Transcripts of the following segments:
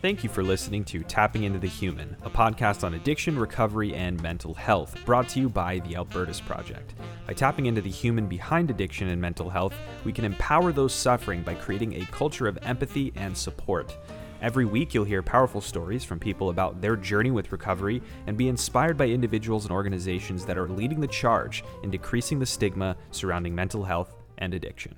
Thank you for listening to Tapping into the Human, a podcast on addiction, recovery, and mental health, brought to you by the Albertus Project. By tapping into the human behind addiction and mental health, we can empower those suffering by creating a culture of empathy and support. Every week, you'll hear powerful stories from people about their journey with recovery and be inspired by individuals and organizations that are leading the charge in decreasing the stigma surrounding mental health and addiction.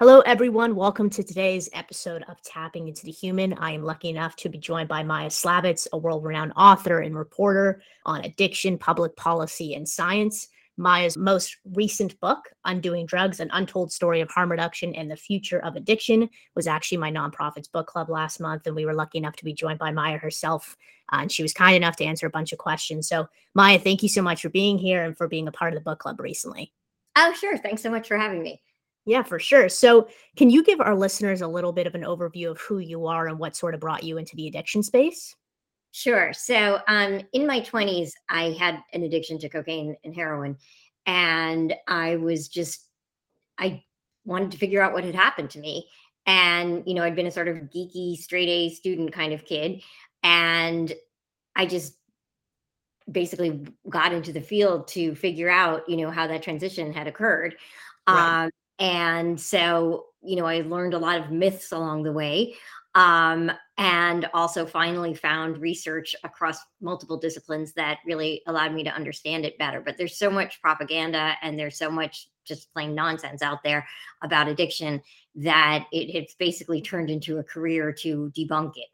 Hello, everyone. Welcome to today's episode of Tapping into the Human. I am lucky enough to be joined by Maia Szalavitz, a world renowned author and reporter on addiction, public policy, and science. Maia's most recent book, Undoing Drugs An Untold Story of Harm Reduction and the Future of Addiction, was actually my nonprofit's book club last month. And we were lucky enough to be joined by Maia herself. Uh, and she was kind enough to answer a bunch of questions. So, Maia, thank you so much for being here and for being a part of the book club recently. Oh, sure. Thanks so much for having me. Yeah, for sure. So, can you give our listeners a little bit of an overview of who you are and what sort of brought you into the addiction space? Sure. So, um, in my 20s, I had an addiction to cocaine and heroin, and I was just, I wanted to figure out what had happened to me. And, you know, I'd been a sort of geeky, straight A student kind of kid. And I just basically got into the field to figure out, you know, how that transition had occurred. Right. Um, and so, you know, I learned a lot of myths along the way. Um, and also finally found research across multiple disciplines that really allowed me to understand it better. But there's so much propaganda and there's so much just plain nonsense out there about addiction that it, it's basically turned into a career to debunk it.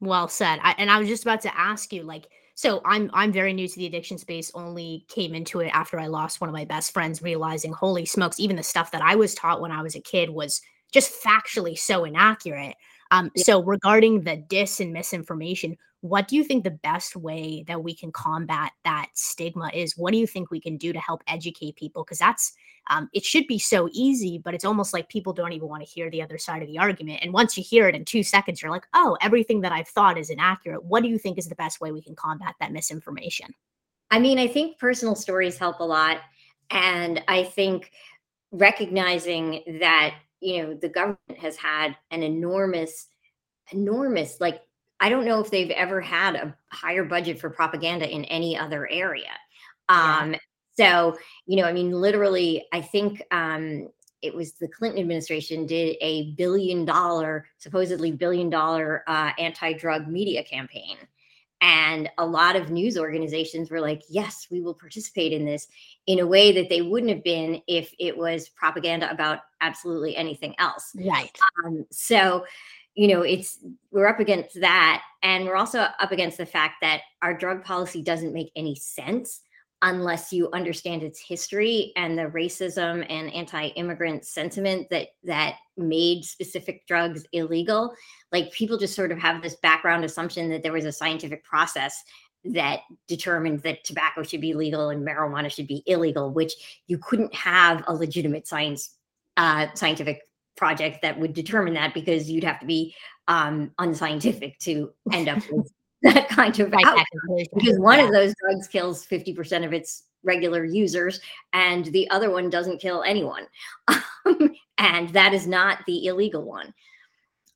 Well said. I, and I was just about to ask you, like, so I'm I'm very new to the addiction space. Only came into it after I lost one of my best friends, realizing, holy smokes, even the stuff that I was taught when I was a kid was just factually so inaccurate. Um, yeah. So regarding the dis and misinformation, what do you think the best way that we can combat that stigma is? What do you think we can do to help educate people? Because that's um, it should be so easy, but it's almost like people don't even want to hear the other side of the argument. And once you hear it in two seconds, you're like, oh, everything that I've thought is inaccurate. What do you think is the best way we can combat that misinformation? I mean, I think personal stories help a lot. And I think recognizing that, you know, the government has had an enormous, enormous, like, I don't know if they've ever had a higher budget for propaganda in any other area. Um, so, you know, I mean, literally, I think um, it was the Clinton administration did a billion dollar, supposedly billion dollar uh, anti drug media campaign. And a lot of news organizations were like, yes, we will participate in this in a way that they wouldn't have been if it was propaganda about absolutely anything else. Right. Um, so, you know, it's we're up against that. And we're also up against the fact that our drug policy doesn't make any sense unless you understand its history and the racism and anti-immigrant sentiment that that made specific drugs illegal like people just sort of have this background assumption that there was a scientific process that determined that tobacco should be legal and marijuana should be illegal which you couldn't have a legitimate science uh, scientific project that would determine that because you'd have to be um, unscientific to end up with that kind of right, outcome. because one yeah. of those drugs kills 50% of its regular users and the other one doesn't kill anyone. And that is not the illegal one.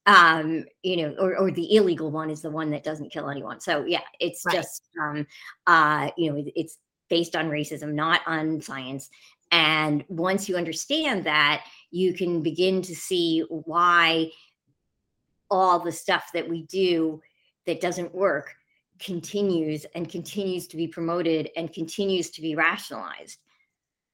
Um you know or, or the illegal one is the one that doesn't kill anyone. So yeah it's right. just um uh you know it's based on racism not on science. And once you understand that you can begin to see why all the stuff that we do that doesn't work continues and continues to be promoted and continues to be rationalized.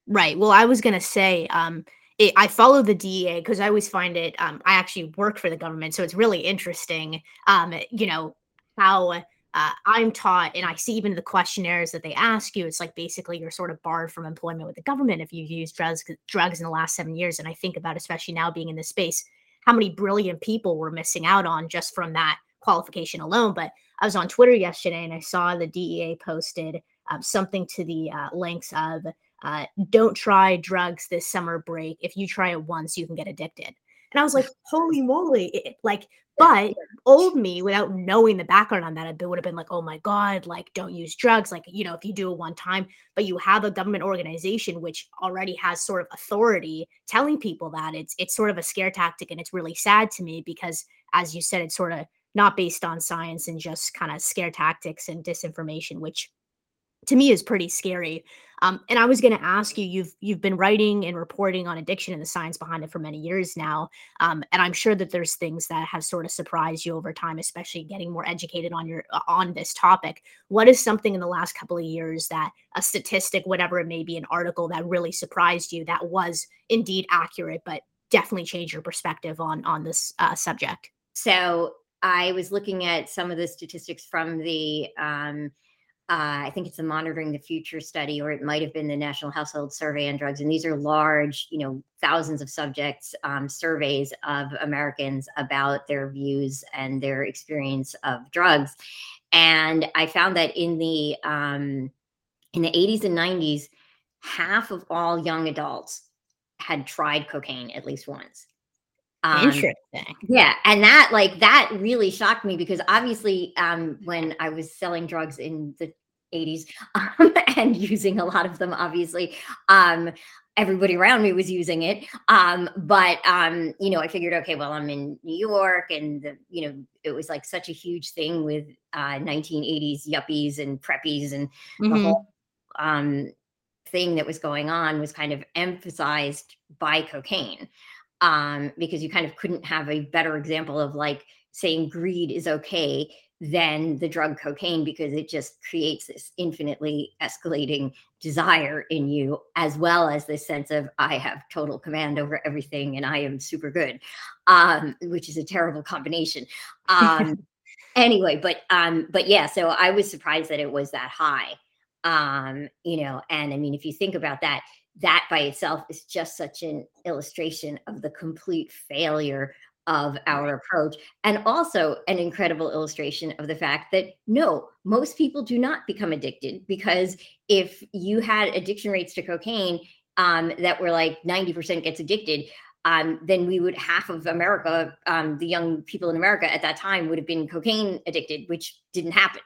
Right. Well, I was going to say, um, it, I follow the DEA because I always find it. Um, I actually work for the government, so it's really interesting. Um, you know how uh, I'm taught, and I see even the questionnaires that they ask you. It's like basically you're sort of barred from employment with the government if you've used drugs drugs in the last seven years. And I think about, especially now being in this space, how many brilliant people we're missing out on just from that qualification alone. But I was on Twitter yesterday and I saw the DEA posted um, something to the uh, links of uh, don't try drugs this summer break. If you try it once, you can get addicted. And I was like, holy moly. It, like, but old me, without knowing the background on that, it would have been like, oh my God, like, don't use drugs. Like, you know, if you do it one time, but you have a government organization which already has sort of authority telling people that it's it's sort of a scare tactic. And it's really sad to me because, as you said, it's sort of not based on science and just kind of scare tactics and disinformation, which to me is pretty scary. Um, and I was going to ask you, you've you've been writing and reporting on addiction and the science behind it for many years now, um, and I'm sure that there's things that have sort of surprised you over time, especially getting more educated on your on this topic. What is something in the last couple of years that a statistic, whatever it may be, an article that really surprised you that was indeed accurate, but definitely changed your perspective on on this uh, subject? So I was looking at some of the statistics from the um, uh, I think it's the Monitoring the Future study, or it might have been the National Household Survey on Drugs. And these are large, you know, thousands of subjects um, surveys of Americans about their views and their experience of drugs. And I found that in the um, in the 80s and 90s, half of all young adults had tried cocaine at least once. Um, Interesting. Yeah, and that like that really shocked me because obviously, um, when I was selling drugs in the 80s um, and using a lot of them obviously um, everybody around me was using it um, but um, you know i figured okay well i'm in new york and the, you know it was like such a huge thing with uh, 1980s yuppies and preppies and mm-hmm. the whole um, thing that was going on was kind of emphasized by cocaine um, because you kind of couldn't have a better example of like saying greed is okay than the drug cocaine because it just creates this infinitely escalating desire in you, as well as this sense of I have total command over everything and I am super good, um, which is a terrible combination. Um, anyway, but um, but yeah, so I was surprised that it was that high. Um, you know, and I mean, if you think about that, that by itself is just such an illustration of the complete failure of our approach and also an incredible illustration of the fact that no most people do not become addicted because if you had addiction rates to cocaine um, that were like 90% gets addicted um, then we would half of america um, the young people in america at that time would have been cocaine addicted which didn't happen.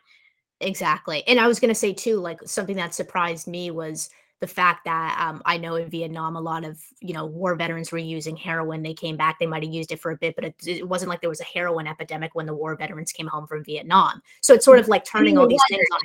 Exactly and i was going to say too like something that surprised me was the fact that um, I know in Vietnam, a lot of you know war veterans were using heroin. They came back, they might have used it for a bit, but it, it, wasn't like there was a heroin epidemic when the war veterans came home from Vietnam. So it's sort of like turning all these things on.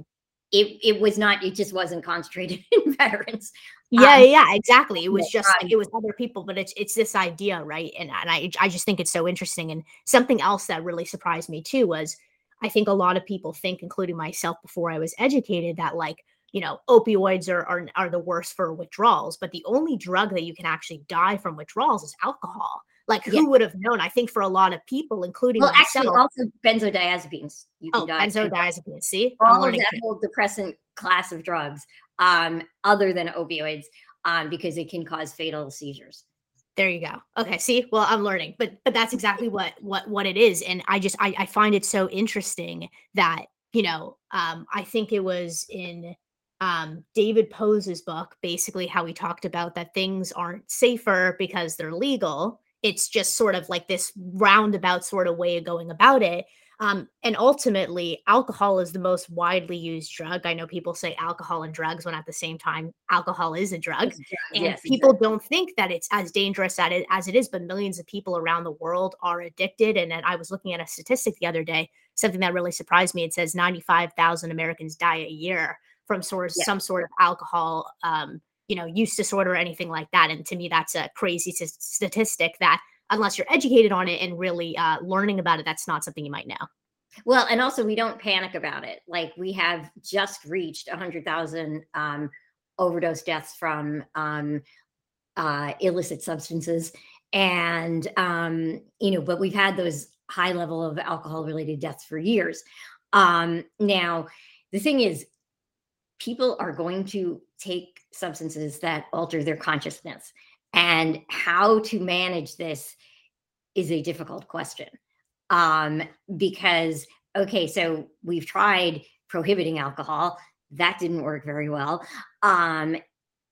It, it was not. It just wasn't concentrated in veterans. Yeah, um, yeah, exactly. It was just like it was other people, but it's it's this idea, right? And and I I just think it's so interesting. And something else that really surprised me too was I think a lot of people think, including myself, before I was educated, that like you know, opioids are, are are the worst for withdrawals, but the only drug that you can actually die from withdrawals is alcohol. Like who yeah. would have known? I think for a lot of people, including well, myself, actually also benzodiazepines. You can oh, die benzodiazepines. See, all of that whole depressant class of drugs, um, other than opioids, um, because it can cause fatal seizures. There you go. Okay, see, well, I'm learning, but but that's exactly what what what it is, and I just I, I find it so interesting that you know um, I think it was in um, David Pose's book, basically how we talked about that things aren't safer because they're legal. It's just sort of like this roundabout sort of way of going about it. Um, and ultimately, alcohol is the most widely used drug. I know people say alcohol and drugs when at the same time, alcohol is a drug. And yes, people exactly. don't think that it's as dangerous as it, as it is, but millions of people around the world are addicted. And I was looking at a statistic the other day, something that really surprised me. It says 95,000 Americans die a year from sort of yeah. some sort of alcohol um, you know use disorder or anything like that and to me that's a crazy t- statistic that unless you're educated on it and really uh, learning about it that's not something you might know. Well and also we don't panic about it. Like we have just reached 100000 um, overdose deaths from um, uh, illicit substances and um, you know but we've had those high level of alcohol related deaths for years. Um, now the thing is people are going to take substances that alter their consciousness. And how to manage this is a difficult question. Um, because, okay, so we've tried prohibiting alcohol, that didn't work very well. Um,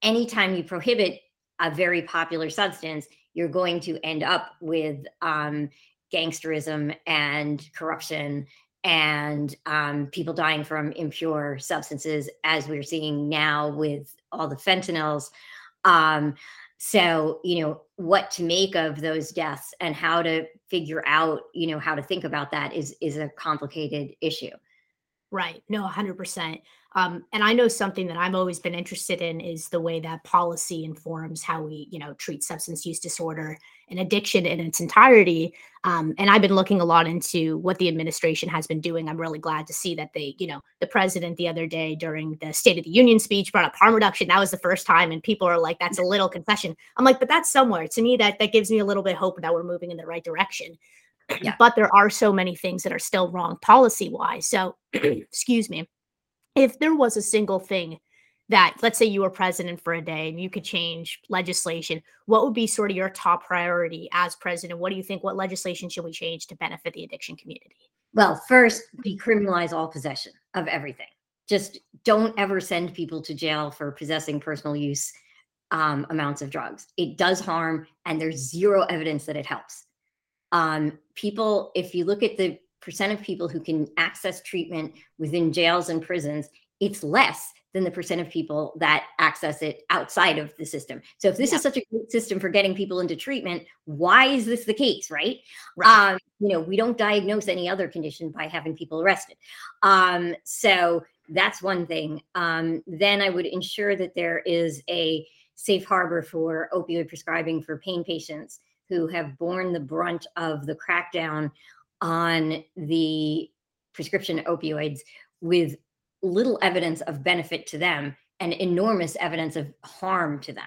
anytime you prohibit a very popular substance, you're going to end up with um, gangsterism and corruption and um, people dying from impure substances, as we're seeing now with all the fentanyls. Um, so you know what to make of those deaths and how to figure out you know how to think about that is is a complicated issue Right. No, 100%. Um, and I know something that I've always been interested in is the way that policy informs how we, you know, treat substance use disorder and addiction in its entirety. Um, and I've been looking a lot into what the administration has been doing. I'm really glad to see that they, you know, the president the other day during the State of the Union speech brought up harm reduction. That was the first time, and people are like, "That's a little concession." I'm like, but that's somewhere. To me, that that gives me a little bit of hope that we're moving in the right direction yeah. but there are so many things that are still wrong policy wise. So, excuse me, if there was a single thing that, let's say you were president for a day and you could change legislation, what would be sort of your top priority as president? What do you think? What legislation should we change to benefit the addiction community? Well, first, decriminalize all possession of everything. Just don't ever send people to jail for possessing personal use um, amounts of drugs. It does harm, and there's zero evidence that it helps um, people, if you look at the percent of people who can access treatment within jails and prisons, it's less than the percent of people that access it outside of the system. So if this yeah. is such a great system for getting people into treatment, why is this the case, right? right. Um, you know, we don't diagnose any other condition by having people arrested. Um, so that's one thing. Um, then I would ensure that there is a safe harbor for opioid prescribing for pain patients who have borne the brunt of the crackdown on the prescription opioids with little evidence of benefit to them and enormous evidence of harm to them.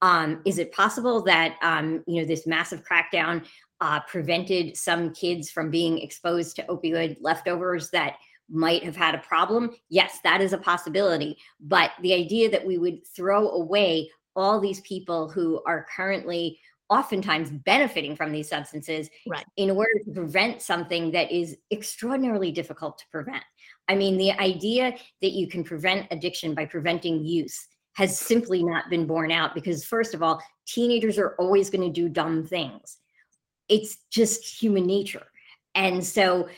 Um, is it possible that um, you know this massive crackdown uh, prevented some kids from being exposed to opioid leftovers that might have had a problem? Yes, that is a possibility. But the idea that we would throw away all these people who are currently oftentimes benefiting from these substances right. in order to prevent something that is extraordinarily difficult to prevent. I mean, the idea that you can prevent addiction by preventing use has simply not been borne out because, first of all, teenagers are always going to do dumb things. It's just human nature. And so,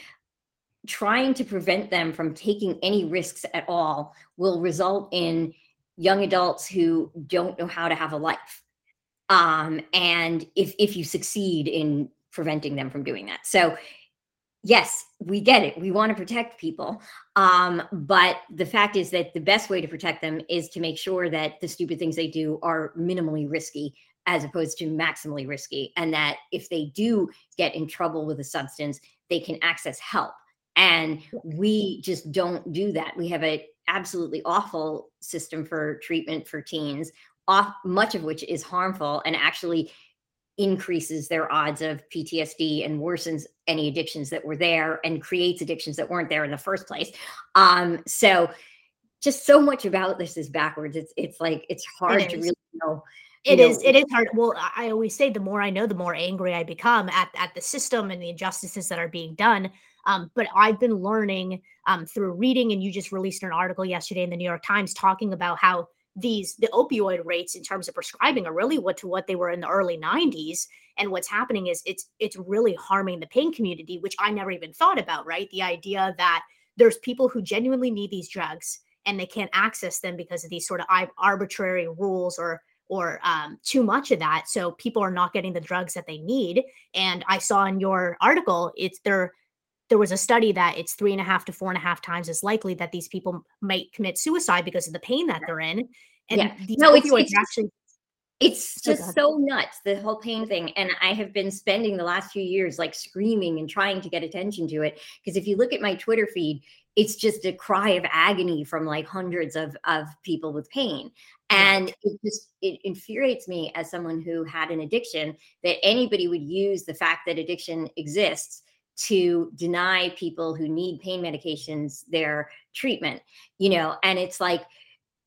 trying to prevent them from taking any risks at all will result in young adults who don't know how to have a life um, and if if you succeed in preventing them from doing that. So yes we get it. We want to protect people um, but the fact is that the best way to protect them is to make sure that the stupid things they do are minimally risky as opposed to maximally risky and that if they do get in trouble with a substance they can access help. And we just don't do that. We have a absolutely awful system for treatment for teens off much of which is harmful and actually increases their odds of PTSD and worsens any addictions that were there and creates addictions that weren't there in the first place. Um, so just so much about this is backwards. It's it's like it's hard it to really know. It know, is. It is hard. Well, I always say the more I know, the more angry I become at at the system and the injustices that are being done. Um, but I've been learning um, through reading, and you just released an article yesterday in the New York Times talking about how these the opioid rates in terms of prescribing are really what to what they were in the early 90s and what's happening is it's it's really harming the pain community which i never even thought about right? The idea that there's people who genuinely need these drugs and they can't access them because of these sort of arbitrary rules or or um, too much of that. So people are not getting the drugs that they need. And i saw in your article it's they're there was a study that it's three and a half to four and a half times as likely that these people might commit suicide because of the pain that they're in. And yeah. no, it's, it's actually it's just so nuts the whole pain thing and i have been spending the last few years like screaming and trying to get attention to it because if you look at my twitter feed it's just a cry of agony from like hundreds of of people with pain and it just it infuriates me as someone who had an addiction that anybody would use the fact that addiction exists to deny people who need pain medications their treatment you know and it's like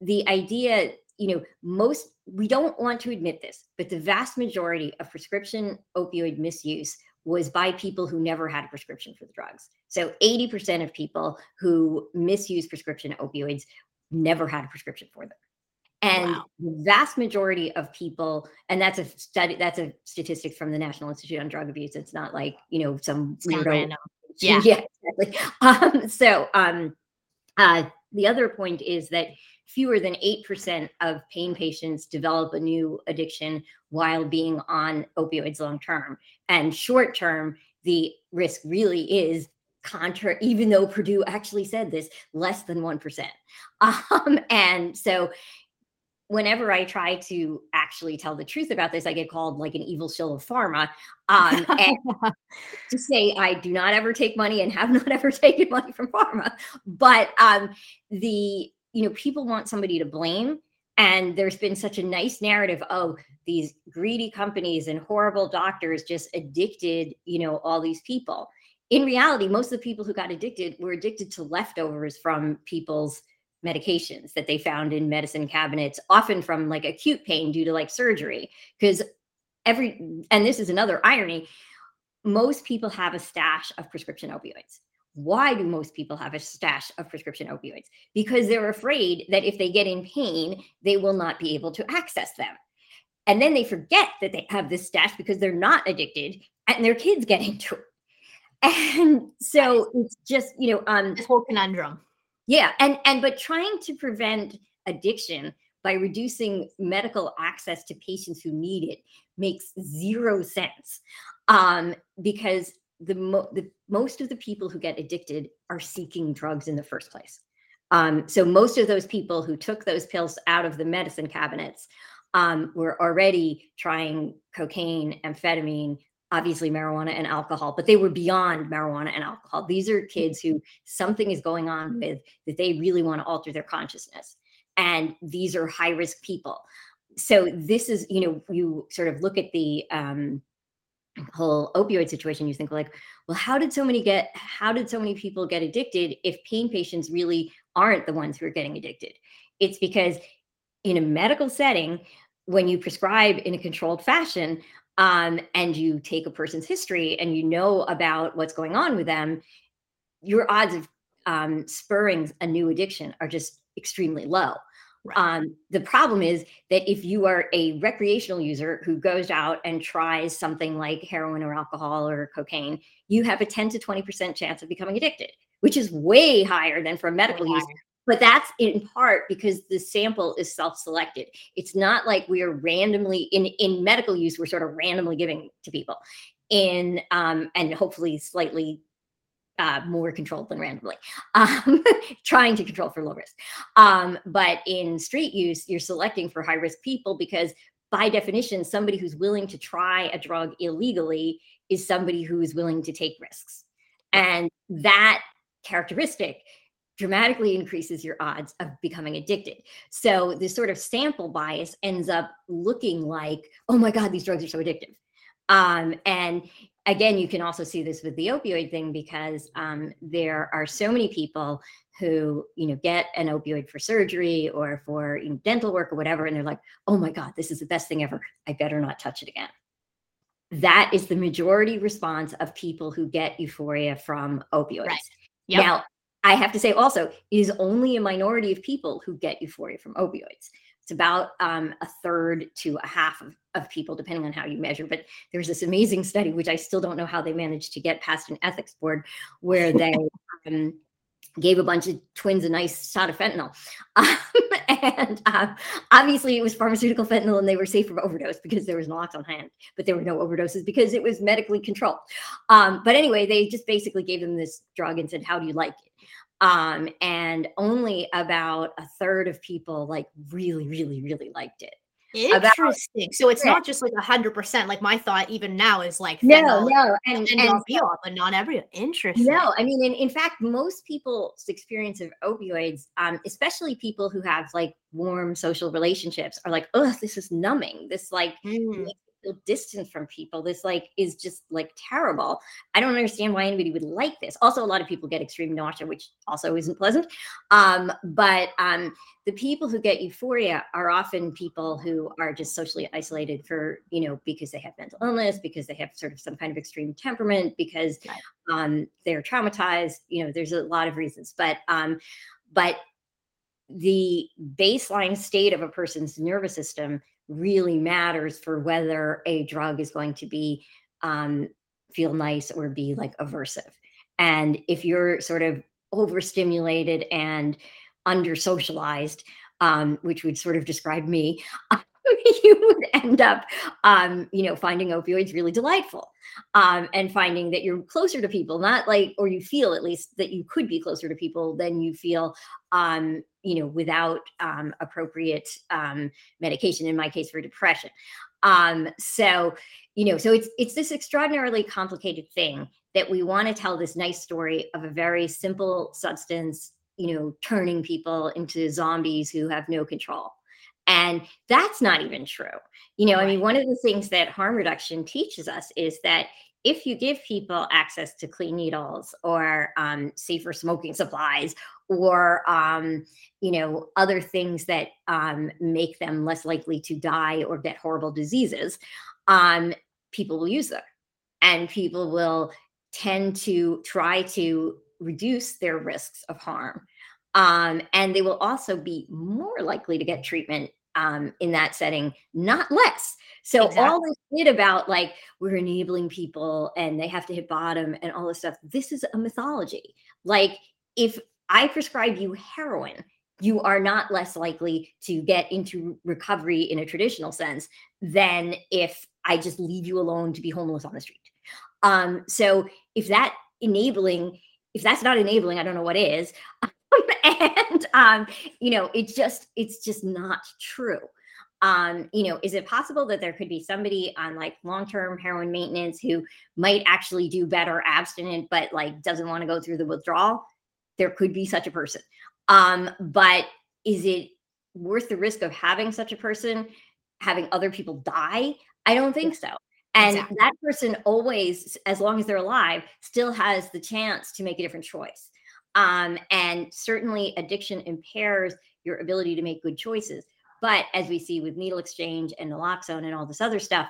the idea you know most we don't want to admit this but the vast majority of prescription opioid misuse was by people who never had a prescription for the drugs. So 80% of people who misuse prescription opioids never had a prescription for them and wow. the vast majority of people and that's a study that's a statistic from the national institute on drug abuse it's not like you know some weirdo yeah yeah exactly um, so um uh the other point is that fewer than 8% of pain patients develop a new addiction while being on opioids long term. And short term, the risk really is contra, even though Purdue actually said this, less than 1%. Um, and so whenever I try to actually tell the truth about this, I get called like an evil shill of pharma. Um, and to say I do not ever take money and have not ever taken money from pharma, but um, the you know people want somebody to blame, and there's been such a nice narrative. Oh, these greedy companies and horrible doctors just addicted, you know, all these people. In reality, most of the people who got addicted were addicted to leftovers from people's medications that they found in medicine cabinets, often from like acute pain due to like surgery. Because every, and this is another irony, most people have a stash of prescription opioids. Why do most people have a stash of prescription opioids? Because they're afraid that if they get in pain, they will not be able to access them. And then they forget that they have this stash because they're not addicted and their kids get into it. And so it's just, you know, um this whole conundrum. Yeah, and and but trying to prevent addiction by reducing medical access to patients who need it makes zero sense. Um, because the, mo- the most of the people who get addicted are seeking drugs in the first place. Um, so most of those people who took those pills out of the medicine cabinets um, were already trying cocaine, amphetamine, obviously marijuana and alcohol, but they were beyond marijuana and alcohol. These are kids who something is going on with that they really want to alter their consciousness. And these are high risk people. So this is, you know, you sort of look at the um, whole opioid situation, you think like, well, how did so many get, how did so many people get addicted if pain patients really aren't the ones who are getting addicted? It's because in a medical setting, when you prescribe in a controlled fashion, um, and you take a person's history and you know about what's going on with them, your odds of um, spurring a new addiction are just extremely low. Right. Um, the problem is that if you are a recreational user who goes out and tries something like heroin or alcohol or cocaine, you have a 10 to 20% chance of becoming addicted, which is way higher than for medical use but that's in part because the sample is self-selected it's not like we are randomly in in medical use we're sort of randomly giving to people in um, and hopefully slightly uh, more controlled than randomly, um, trying to control for low risk. Um, but in street use, you're selecting for high risk people because, by definition, somebody who's willing to try a drug illegally is somebody who is willing to take risks. And that characteristic dramatically increases your odds of becoming addicted. So this sort of sample bias ends up looking like, oh my God, these drugs are so addictive. Um, and again, you can also see this with the opioid thing because um, there are so many people who, you know, get an opioid for surgery or for you know, dental work or whatever, and they're like, oh my God, this is the best thing ever. I better not touch it again. That is the majority response of people who get euphoria from opioids. Right. Yep. Now, I have to say also, it is only a minority of people who get euphoria from opioids. It's about um, a third to a half of, of people, depending on how you measure. But there's this amazing study, which I still don't know how they managed to get past an ethics board, where they um, gave a bunch of twins a nice shot of fentanyl. Um, and um, obviously, it was pharmaceutical fentanyl and they were safe from overdose because there was naloxone on hand, but there were no overdoses because it was medically controlled. Um, but anyway, they just basically gave them this drug and said, How do you like it? Um, and only about a third of people like really, really, really liked it. Interesting. About, so it's not just like a hundred percent. Like my thought, even now, is like no, no, and, and, and so, but not every. Interesting. No, I mean, in, in fact, most people's experience of opioids, um, especially people who have like warm social relationships, are like, oh, this is numbing. This like mm feel distant from people. This like is just like terrible. I don't understand why anybody would like this. Also, a lot of people get extreme nausea, which also isn't pleasant. Um, but um, the people who get euphoria are often people who are just socially isolated for you know because they have mental illness, because they have sort of some kind of extreme temperament, because um, they're traumatized. You know, there's a lot of reasons, but um, but the baseline state of a person's nervous system really matters for whether a drug is going to be um, feel nice or be like aversive. And if you're sort of overstimulated and under socialized, um, which would sort of describe me, you would end up, um, you know, finding opioids really delightful um, and finding that you're closer to people, not like, or you feel at least that you could be closer to people than you feel, um, you know, without um, appropriate um, medication. In my case, for depression. Um, so, you know, so it's it's this extraordinarily complicated thing that we want to tell this nice story of a very simple substance, you know, turning people into zombies who have no control. And that's not even true. You know. I mean, one of the things that harm reduction teaches us is that if you give people access to clean needles or um, safer smoking supplies or um, you know other things that um, make them less likely to die or get horrible diseases um, people will use them and people will tend to try to reduce their risks of harm um, and they will also be more likely to get treatment um, in that setting, not less. So exactly. all this bit about like we're enabling people and they have to hit bottom and all this stuff, this is a mythology. Like if I prescribe you heroin, you are not less likely to get into recovery in a traditional sense than if I just leave you alone to be homeless on the street. Um, so if that enabling, if that's not enabling, I don't know what is. and um, you know, it's just it's just not true. Um, you know, is it possible that there could be somebody on like long-term heroin maintenance who might actually do better abstinent, but like doesn't want to go through the withdrawal? There could be such a person. Um, but is it worth the risk of having such a person having other people die? I don't think so. And exactly. that person always, as long as they're alive, still has the chance to make a different choice. Um, and certainly, addiction impairs your ability to make good choices. But as we see with needle exchange and naloxone and all this other stuff,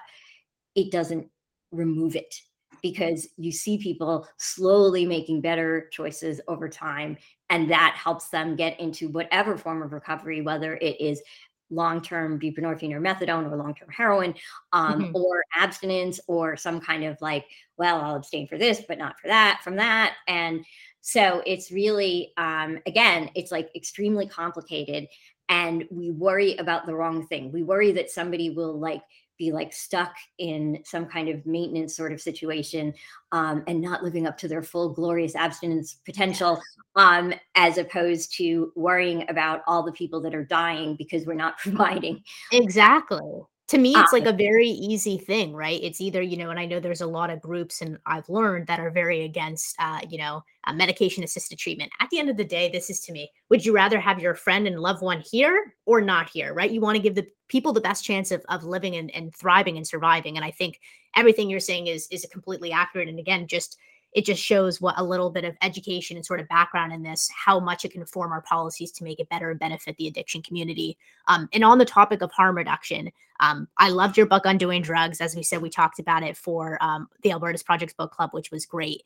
it doesn't remove it because you see people slowly making better choices over time. And that helps them get into whatever form of recovery, whether it is long-term buprenorphine or methadone or long-term heroin um, mm-hmm. or abstinence or some kind of like well i'll abstain for this but not for that from that and so it's really, um, again, it's like extremely complicated. And we worry about the wrong thing. We worry that somebody will like be like stuck in some kind of maintenance sort of situation um, and not living up to their full glorious abstinence potential um, as opposed to worrying about all the people that are dying because we're not providing. Exactly to me it's like a very easy thing right? It's either you know and i know there's a lot of groups and i've learned that are very against uh, you know uh, medication assisted treatment. At the end of the day this is to me would you rather have your friend and loved one here or not here right? You want to give the people the best chance of, of living and, and thriving and surviving and i think everything you're saying is is completely accurate and again just it just shows what a little bit of education and sort of background in this, how much it can inform our policies to make it better and benefit the addiction community. Um, and on the topic of harm reduction, um, I loved your book Undoing Drugs. As we said, we talked about it for um, the Albertus Projects Book Club, which was great.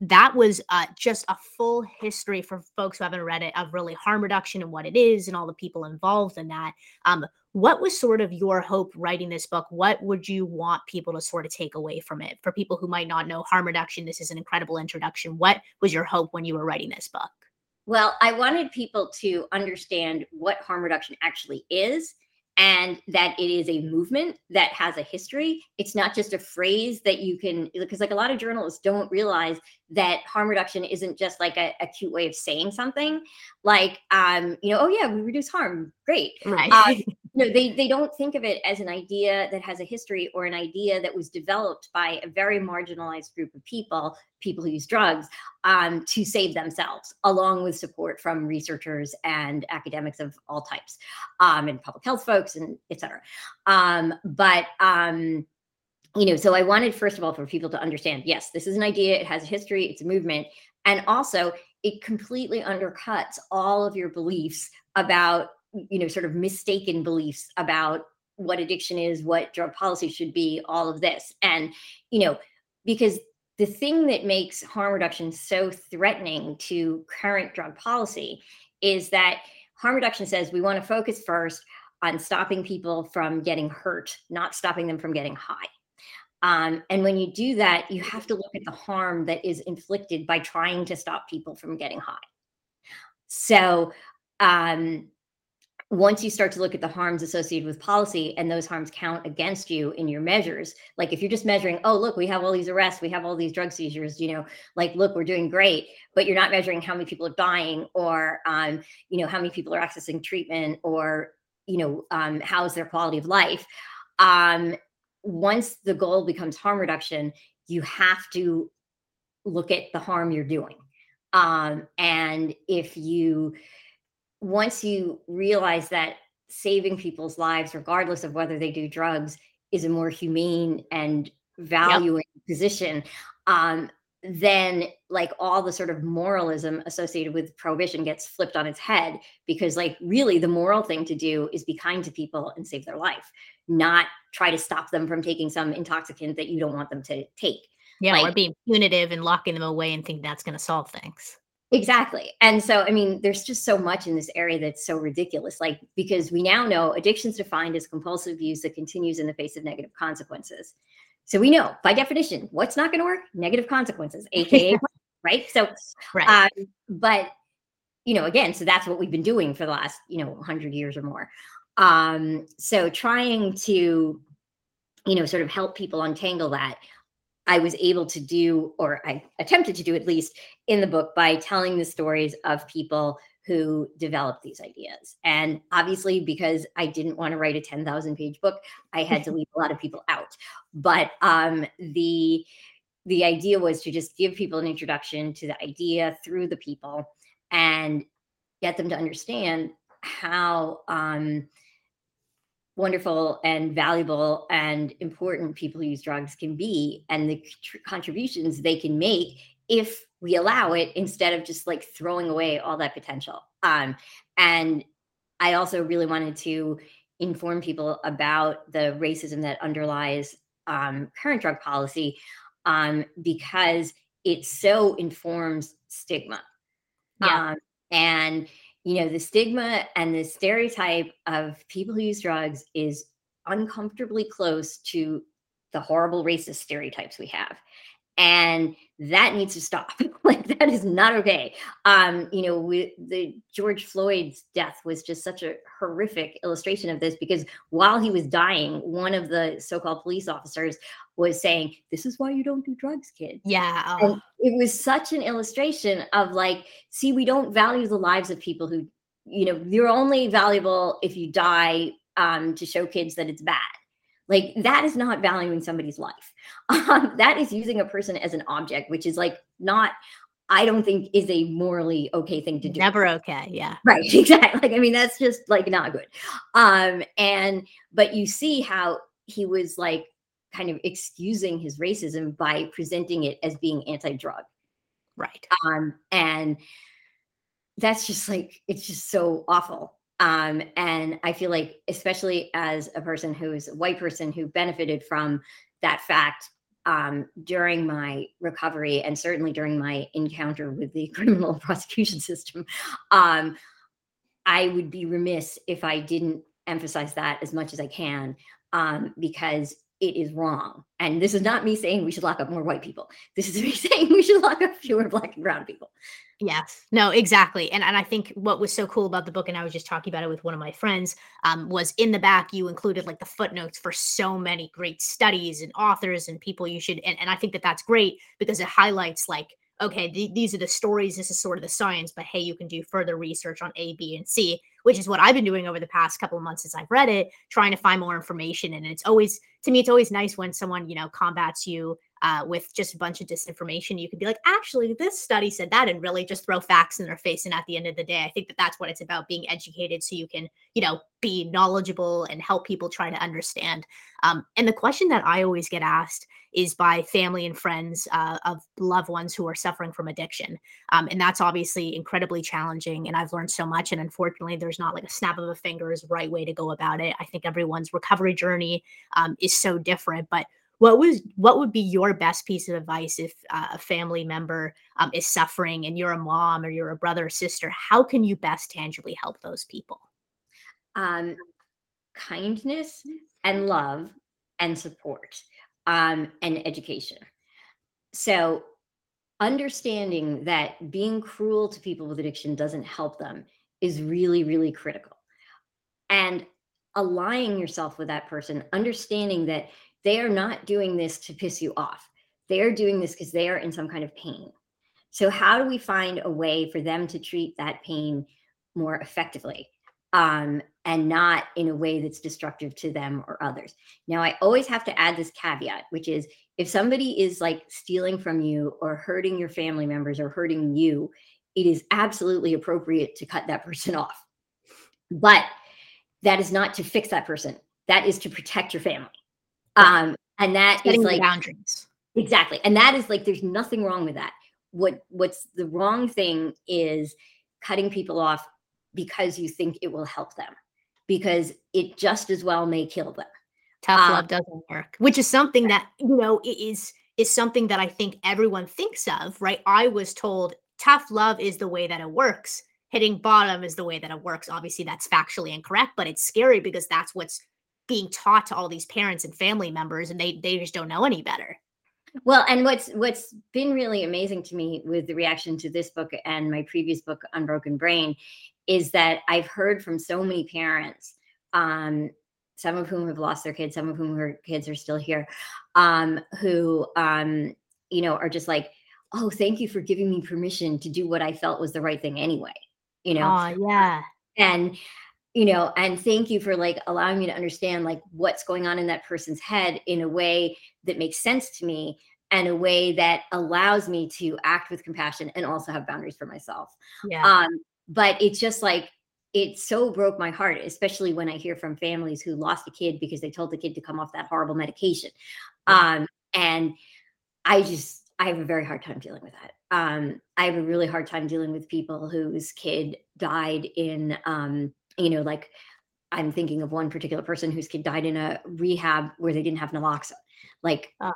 That was uh, just a full history for folks who haven't read it of really harm reduction and what it is and all the people involved in that. Um, what was sort of your hope writing this book? What would you want people to sort of take away from it? For people who might not know harm reduction, this is an incredible introduction. What was your hope when you were writing this book? Well, I wanted people to understand what harm reduction actually is and that it is a movement that has a history. It's not just a phrase that you can, because like a lot of journalists don't realize that harm reduction isn't just like a, a cute way of saying something like, um, you know, oh yeah, we reduce harm. Great. Right. Uh, no, they, they don't think of it as an idea that has a history or an idea that was developed by a very marginalized group of people, people who use drugs, um, to save themselves, along with support from researchers and academics of all types, um, and public health folks and et cetera. Um, but um, you know, so I wanted first of all for people to understand, yes, this is an idea, it has a history, it's a movement, and also it completely undercuts all of your beliefs about you know, sort of mistaken beliefs about what addiction is, what drug policy should be, all of this. And, you know, because the thing that makes harm reduction so threatening to current drug policy is that harm reduction says we want to focus first on stopping people from getting hurt, not stopping them from getting high. Um, and when you do that, you have to look at the harm that is inflicted by trying to stop people from getting high. So, um, once you start to look at the harms associated with policy and those harms count against you in your measures like if you're just measuring oh look we have all these arrests we have all these drug seizures you know like look we're doing great but you're not measuring how many people are dying or um, you know how many people are accessing treatment or you know um, how's their quality of life um, once the goal becomes harm reduction you have to look at the harm you're doing um, and if you once you realize that saving people's lives, regardless of whether they do drugs, is a more humane and valuing yep. position, um, then like all the sort of moralism associated with prohibition gets flipped on its head because like really the moral thing to do is be kind to people and save their life not try to stop them from taking some intoxicant that you don't want them to take yeah like, or being punitive and locking them away and think that's going to solve things Exactly. And so, I mean, there's just so much in this area that's so ridiculous. Like, because we now know addiction is defined as compulsive use that continues in the face of negative consequences. So we know by definition what's not going to work negative consequences, AKA, right? So, right. Um, but, you know, again, so that's what we've been doing for the last, you know, 100 years or more. Um, so trying to, you know, sort of help people untangle that I was able to do, or I attempted to do at least in the book by telling the stories of people who developed these ideas. And obviously, because I didn't want to write a 10,000 page book, I had to leave a lot of people out. But um, the the idea was to just give people an introduction to the idea through the people and get them to understand how um, wonderful and valuable and important people who use drugs can be and the contributions they can make if we allow it instead of just like throwing away all that potential um, and i also really wanted to inform people about the racism that underlies um, current drug policy um, because it so informs stigma yeah. Um, and you know, the stigma and the stereotype of people who use drugs is uncomfortably close to the horrible racist stereotypes we have and that needs to stop. Like that is not okay. Um you know we, the george floyd's death was just such a horrific illustration of this because while he was dying one of the so-called police officers was saying this is why you don't do drugs kid. Yeah oh. it was such an illustration of like see we don't value the lives of people who you know you're only valuable if you die um to show kids that it's bad like that is not valuing somebody's life. Um, that is using a person as an object, which is like not, I don't think is a morally okay thing to do. Never okay. Yeah. Right. Exactly. Like, I mean, that's just like not good. Um, and, but you see how he was like kind of excusing his racism by presenting it as being anti-drug. Right. Um, and that's just like, it's just so awful. Um, and I feel like, especially as a person who's a white person who benefited from that fact um, during my recovery and certainly during my encounter with the criminal prosecution system, um, I would be remiss if I didn't emphasize that as much as I can um, because it is wrong. And this is not me saying we should lock up more white people. This is me saying we should lock up fewer black and brown people. Yes. No, exactly. And and I think what was so cool about the book, and I was just talking about it with one of my friends, um, was in the back you included like the footnotes for so many great studies and authors and people you should and, and I think that that's great because it highlights like okay, th- these are the stories, this is sort of the science, but hey, you can do further research on A, B, and C, which is what I've been doing over the past couple of months since I've read it, trying to find more information. And it's always, to me, it's always nice when someone, you know, combats you uh, with just a bunch of disinformation. You could be like, actually, this study said that, and really just throw facts in their face. And at the end of the day, I think that that's what it's about being educated so you can, you know, be knowledgeable and help people try to understand. Um, and the question that I always get asked is by family and friends uh, of loved ones who are suffering from addiction. Um, and that's obviously incredibly challenging. And I've learned so much. And unfortunately, there's not like a snap of a finger is right way to go about it. I think everyone's recovery journey um, is so different. But what was what would be your best piece of advice if uh, a family member um, is suffering and you're a mom or you're a brother or sister? How can you best tangibly help those people? Um, kindness and love and support um, and education. So understanding that being cruel to people with addiction doesn't help them is really really critical. And aligning yourself with that person, understanding that they are not doing this to piss you off. They are doing this because they are in some kind of pain. So, how do we find a way for them to treat that pain more effectively um, and not in a way that's destructive to them or others? Now, I always have to add this caveat, which is if somebody is like stealing from you or hurting your family members or hurting you, it is absolutely appropriate to cut that person off. But that is not to fix that person. That is to protect your family. Um, and that Setting is like boundaries. exactly. And that is like there's nothing wrong with that. What what's the wrong thing is cutting people off because you think it will help them. Because it just as well may kill them. Tough Um, love doesn't work, which is something that you know is is something that I think everyone thinks of, right? I was told tough love is the way that it works. Hitting bottom is the way that it works. Obviously, that's factually incorrect, but it's scary because that's what's being taught to all these parents and family members, and they they just don't know any better. Well, and what's what's been really amazing to me with the reaction to this book and my previous book, Unbroken Brain, is that I've heard from so many parents, um, some of whom have lost their kids, some of whom their kids are still here, um, who um, you know are just like, "Oh, thank you for giving me permission to do what I felt was the right thing anyway," you know, Oh yeah, and you know and thank you for like allowing me to understand like what's going on in that person's head in a way that makes sense to me and a way that allows me to act with compassion and also have boundaries for myself. Yeah. um but it's just like it so broke my heart especially when i hear from families who lost a kid because they told the kid to come off that horrible medication. Um and i just i have a very hard time dealing with that. Um i have a really hard time dealing with people whose kid died in um you know like i'm thinking of one particular person whose kid died in a rehab where they didn't have naloxone like Ah.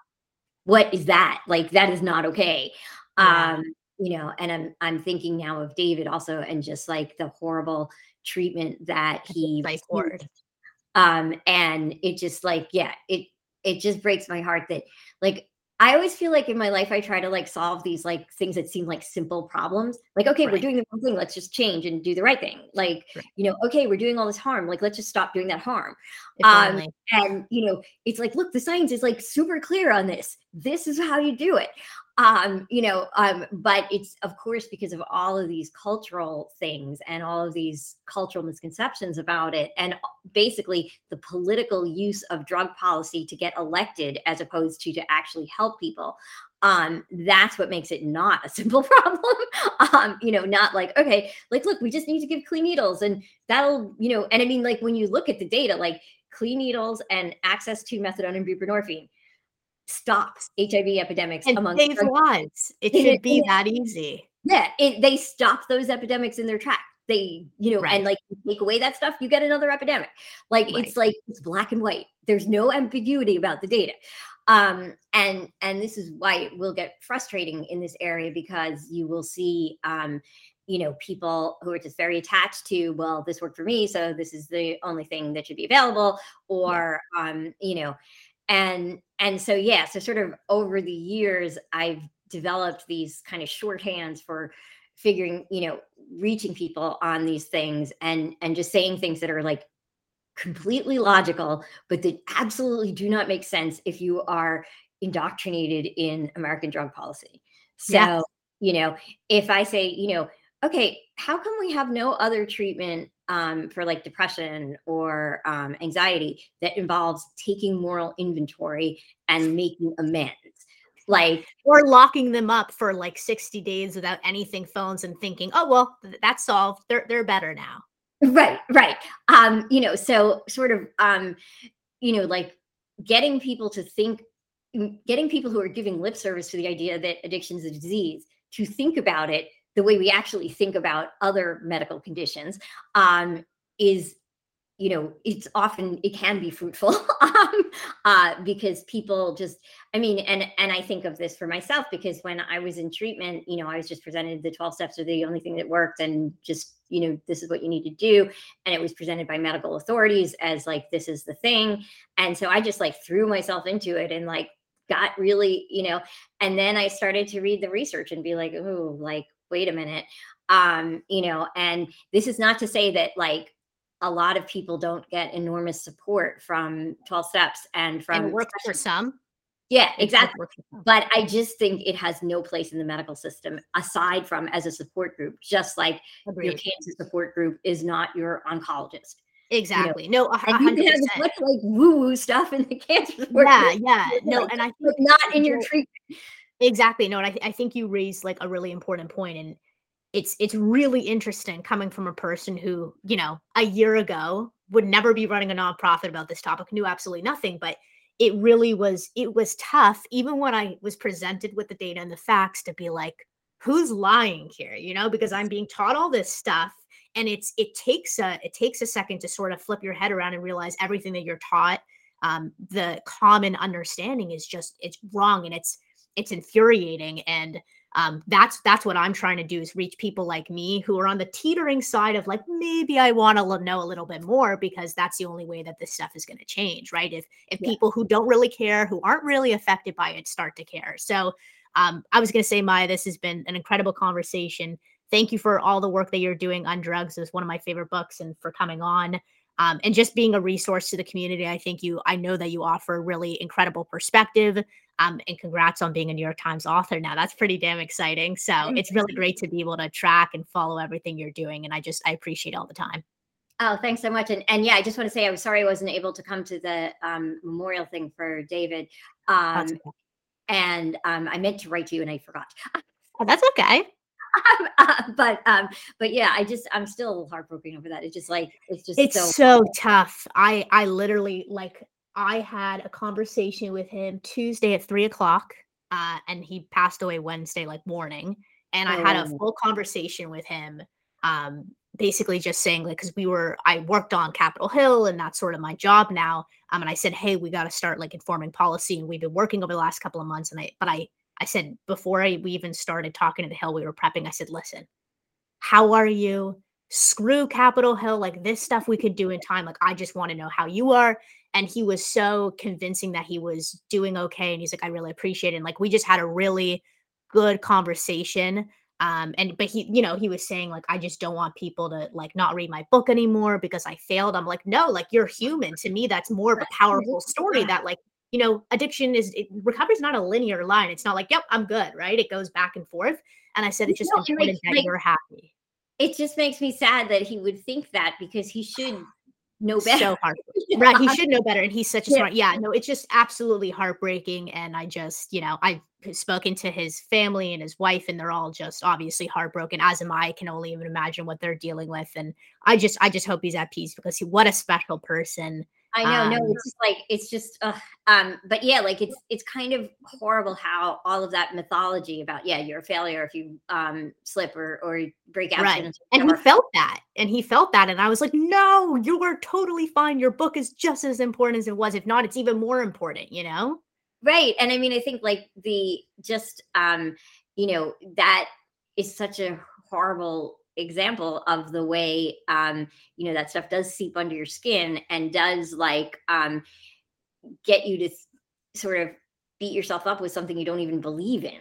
what is that like that is not okay Yeah. um you know and i'm i'm thinking now of david also and just like the horrible treatment that he received. um and it just like yeah it it just breaks my heart that like i always feel like in my life i try to like solve these like things that seem like simple problems. Like okay we're doing the wrong thing let's just change and do the right thing. Like Right. you know okay we're doing all this harm like let's just stop doing that harm. Um, and you know it's like look the science is like super clear on this. This is how you do it um you know um but it's of course because of all of these cultural things and all of these cultural misconceptions about it and basically the political use of drug policy to get elected as opposed to to actually help people um that's what makes it not a simple problem. Um you know not like okay like look we just need to give clean needles and that'll you know and i mean like when you look at the data like clean needles and access to methadone and buprenorphine stops hiv epidemics And among saves lives. It It- should be it- that easy. yeah it, they stop those epidemics in their track they you know Right. and like take away that stuff you get another epidemic like Right. it's like it's black and white there's no ambiguity about the data um and and this is why it will get frustrating in this area because you will see um you know people who are just very attached to well this worked for me so this is the only thing that should be available or um you know and and so yeah so sort of over the years i've developed these kind of shorthands for figuring you know reaching people on these things and and just saying things that are like completely logical but that absolutely do not make sense if you are indoctrinated in american drug policy so Yes. you know if i say you know okay how come we have no other treatment um, for like depression or um, anxiety that involves taking moral inventory and making amends like Or locking them up for like 60 days without anything phones and thinking, oh well, that's solved. They're they're better now. right right um you know so sort of um you know like getting people to think getting people who are giving lip service to the idea that addiction is a disease to think about it the way we actually think about other medical conditions um is you know it's often it can be fruitful um uh because people just i mean and and i think of this for myself because when i was in treatment you know i was just presented the 12 steps are the only thing that worked and just you know this is what you need to do and it was presented by medical authorities as like this is the thing and so i just like threw myself into it and like got really you know and then i started to read the research and be like oh like wait a minute um you know and this is not to say that like a lot of people don't get enormous support from 12 steps and from and it works for some yeah exactly but i just think it has no place in the medical system aside from as a support group just like Agreed. your cancer support group is not your oncologist Exactly. You know, no, and you can have much like woo woo stuff in the cancer. Support yeah, group. yeah. No, and I think not in your treatment. Exactly. No, and I, th- I think you raised like a really important point, and it's it's really interesting coming from a person who you know a year ago would never be running a nonprofit about this topic, knew absolutely nothing, but it really was it was tough even when I was presented with the data and the facts to be like, who's lying here? You know, because I'm being taught all this stuff and it's it takes a it takes a second to sort of flip your head around and realize everything that you're taught um, the common understanding is just it's wrong and it's it's infuriating and um, that's that's what i'm trying to do is reach people like me who are on the teetering side of like maybe i want to know a little bit more because that's the only way that this stuff is going to change right? If if yeah. people who don't really care who aren't really affected by it start to care. So um, i was going to say Maia this has been an incredible conversation. Thank you for all the work that you're doing on drugs. Is one of my favorite books and for coming on um, and just being a resource to the community i think you i know that you offer really incredible perspective um, and congrats on being a new york times author now that's pretty damn exciting so it's really great to be able to track and follow everything you're doing and i just i appreciate all the time Oh, thanks so much. And and yeah, I just want to say I was sorry I wasn't able to come to the um, memorial thing for David. Um, and um, I meant to write to you and I forgot. Oh, that's okay. uh, but um, but yeah, I just I'm still a little heartbroken over that. It's just like it's just it's so, so tough. I I literally like I had a conversation with him Tuesday at three o'clock, uh, and he passed away Wednesday like morning. And I had a oh. full conversation with him, um, basically just saying like because we were I worked on Capitol Hill and that's sort of my job now. Um, and I said, hey, we got to start like informing policy, and we've been working over the last couple of months. And I but I I said before I, we even started talking to the Hill, we were prepping. I said, listen, how are you? Screw Capitol Hill. Like this stuff we could do in time. Like I just want to know how you are. And he was so convincing that he was doing okay. And he's like, I really appreciate it. And like we just had a really good conversation. Um, and but he, you know, he was saying like, I just don't want people to like not read my book anymore because I failed. I'm like, no, like you're human. To me, that's more of a powerful story that like you know, addiction is it, recovery is not a linear line. It's not like, yep, I'm good, right? It goes back and forth. And I said it's just no, important like, that like, you're happy. It just makes me sad that he would think that because he should know better. So hard. right. He should know better. And he's such a yeah. smart. Yeah, no, it's just absolutely heartbreaking. And I just, you know, I've spoken to his family and his wife, and they're all just obviously heartbroken, as am I. I can only even imagine what they're dealing with. And I just, I just hope he's at peace because he what a special person. I know, um, no, it's just like it's just, uh, um, but yeah, like it's it's kind of horrible how all of that mythology about yeah, you're a failure if you um slip or or break out. Right. And he felt that, and he felt that, and I was like, no, you are totally fine. Your book is just as important as it was. If not, it's even more important. You know. Right, and I mean, I think like the just um, you know, that is such a horrible example of the way um you know that stuff does seep under your skin and does like um get you to sort of beat yourself up with something you don't even believe in.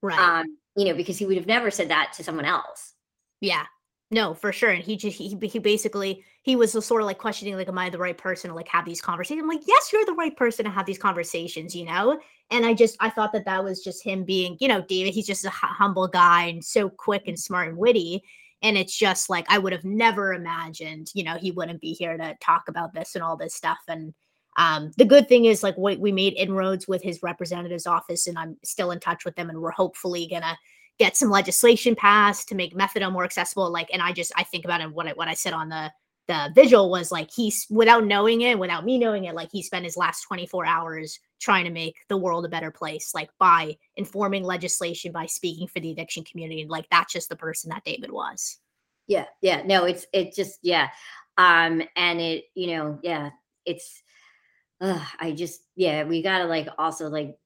Right. Um you know because he would have never said that to someone else. Yeah. No for sure. And he just he, he basically he was sort of like questioning like am i the right person to like have these conversations i'm like yes you're the right person to have these conversations you know? And i just i thought that that was just him being you know david he's just a humble guy and so quick and smart and witty and it's just like i would have never imagined you know he wouldn't be here to talk about this and all this stuff. And um, the good thing is like we, we made inroads with his representative's office and i'm still in touch with them and we're hopefully gonna get some legislation passed to make methadone more accessible. Like and i just i think about it what I, what I said on the the vigil was like he's without knowing it without me knowing it like he spent his last 24 hours trying to make the world a better place like by informing legislation by speaking for the addiction community and like that's just the person that david was yeah yeah no it's it just yeah um and it you know yeah it's uh, i just yeah we gotta like also like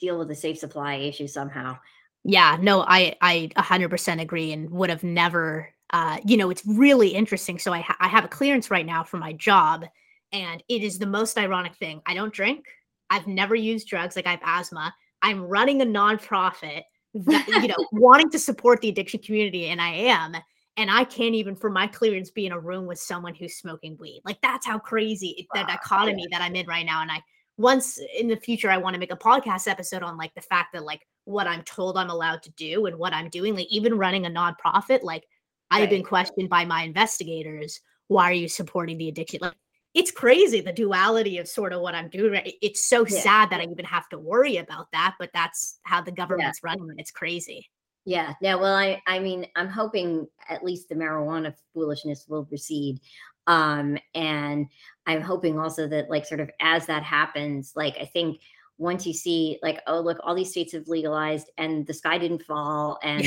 deal with the safe supply issue somehow yeah no i i 100% agree and would have never uh, you know, it's really interesting. So I, ha- I have a clearance right now for my job, and it is the most ironic thing. I don't drink. I've never used drugs. Like I have asthma. I'm running a nonprofit that, you know, wanting to support the addiction community, and I am. and I can't even, for my clearance, be in a room with someone who's smoking weed. Like that's how crazy wow. that dichotomy yeah. that I'm in right now. And I once in the future, I want to make a podcast episode on like the fact that like what I'm told I'm allowed to do and what I'm doing. Like even running a nonprofit, like right. I've been questioned by my investigators. Why are you supporting the addiction? Like it's crazy the duality of sort of what I'm doing. Right? It's so yeah. sad that I even have to worry about that, but that's how the government's yeah. running. It's crazy. Yeah. Yeah. Well, I I mean, I'm hoping at least the marijuana foolishness will recede. Um, and I'm hoping also that like sort of as that happens, like I think once you see like, oh look, all these states have legalized and the sky didn't fall and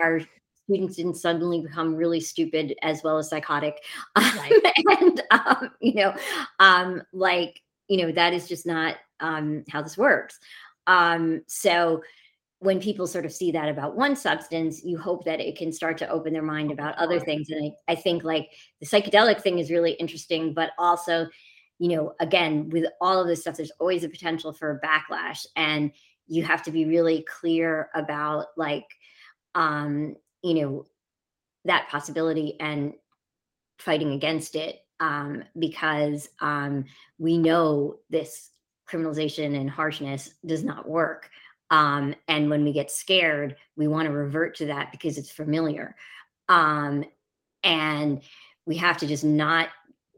our students didn't suddenly become really stupid as well as psychotic. Right. and um, you know, um, like, you know, that is just not um how this works. Um, so when people sort of see that about one substance, you hope that it can start to open their mind about other things. And I, I think like the psychedelic thing is really interesting, but also, you know, again, with all of this stuff, there's always a potential for a backlash. And you have to be really clear about like, um, you know, that possibility and fighting against it um, because um, we know this criminalization and harshness does not work. Um, and when we get scared, we want to revert to that because it's familiar. Um, and we have to just not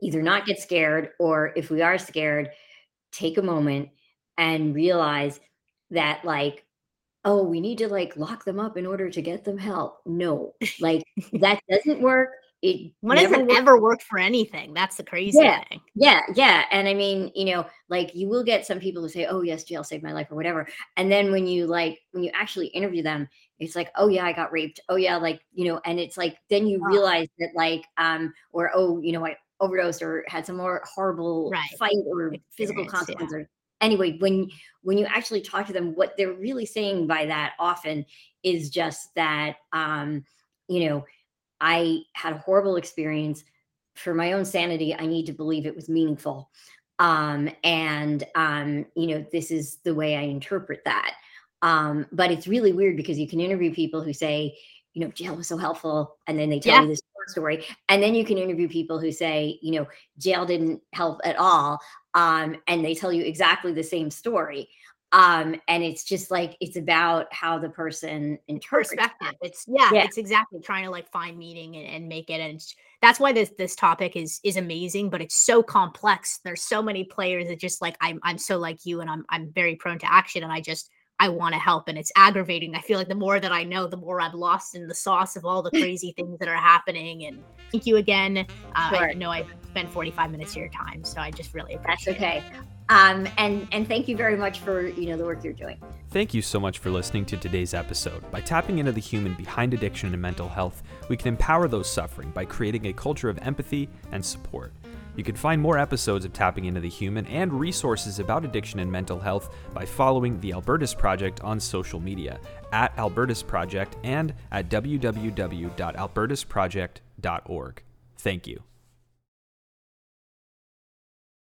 either not get scared or if we are scared, take a moment and realize that like oh we need to like lock them up in order to get them help. No like that doesn't work. It what has it ever worked for anything. That's the crazy yeah, thing. yeah yeah and i mean you know like you will get some people who say oh yes jail saved my life or whatever and then when you like when you actually interview them it's like oh yeah i got raped. Oh yeah like you know and it's like then you realize that like um or oh you know i overdosed or had some more horrible right. fight or physical consequence yeah. or anyway when when you actually talk to them what they're really saying by that often is just that um you know I had a horrible experience. For my own sanity, I need to believe it was meaningful. Um, and um, you know, this is the way I interpret that. Um, but it's really weird because you can interview people who say, you know, jail was so helpful, and then they tell yeah. you this story, and then you can interview people who say, you know, jail didn't help at all, um, and they tell you exactly the same story um and it's just like it's about how the person interprets perspective. It's yeah, yeah, it's exactly trying to like find meaning and, and make it and that's why this this topic is is amazing but it's so complex. There's so many players that just like i'm i'm so like you and i'm i'm very prone to action and i just I want to help and it's aggravating. I feel like the more that I know, the more I'm lost in the sauce of all the crazy things that are happening. And thank you again. Uh, sure. I know I spent 45 minutes of your time, so I just really appreciate That's okay. It. Um, and and thank you very much for you know the work you're doing. Thank you so much for listening to today's episode. By tapping into the human behind addiction and mental health, we can empower those suffering by creating a culture of empathy and support. You can find more episodes of Tapping into the Human and resources about addiction and mental health by following the Albertus Project on social media at Albertus Project and at www.albertusproject.org. Thank you.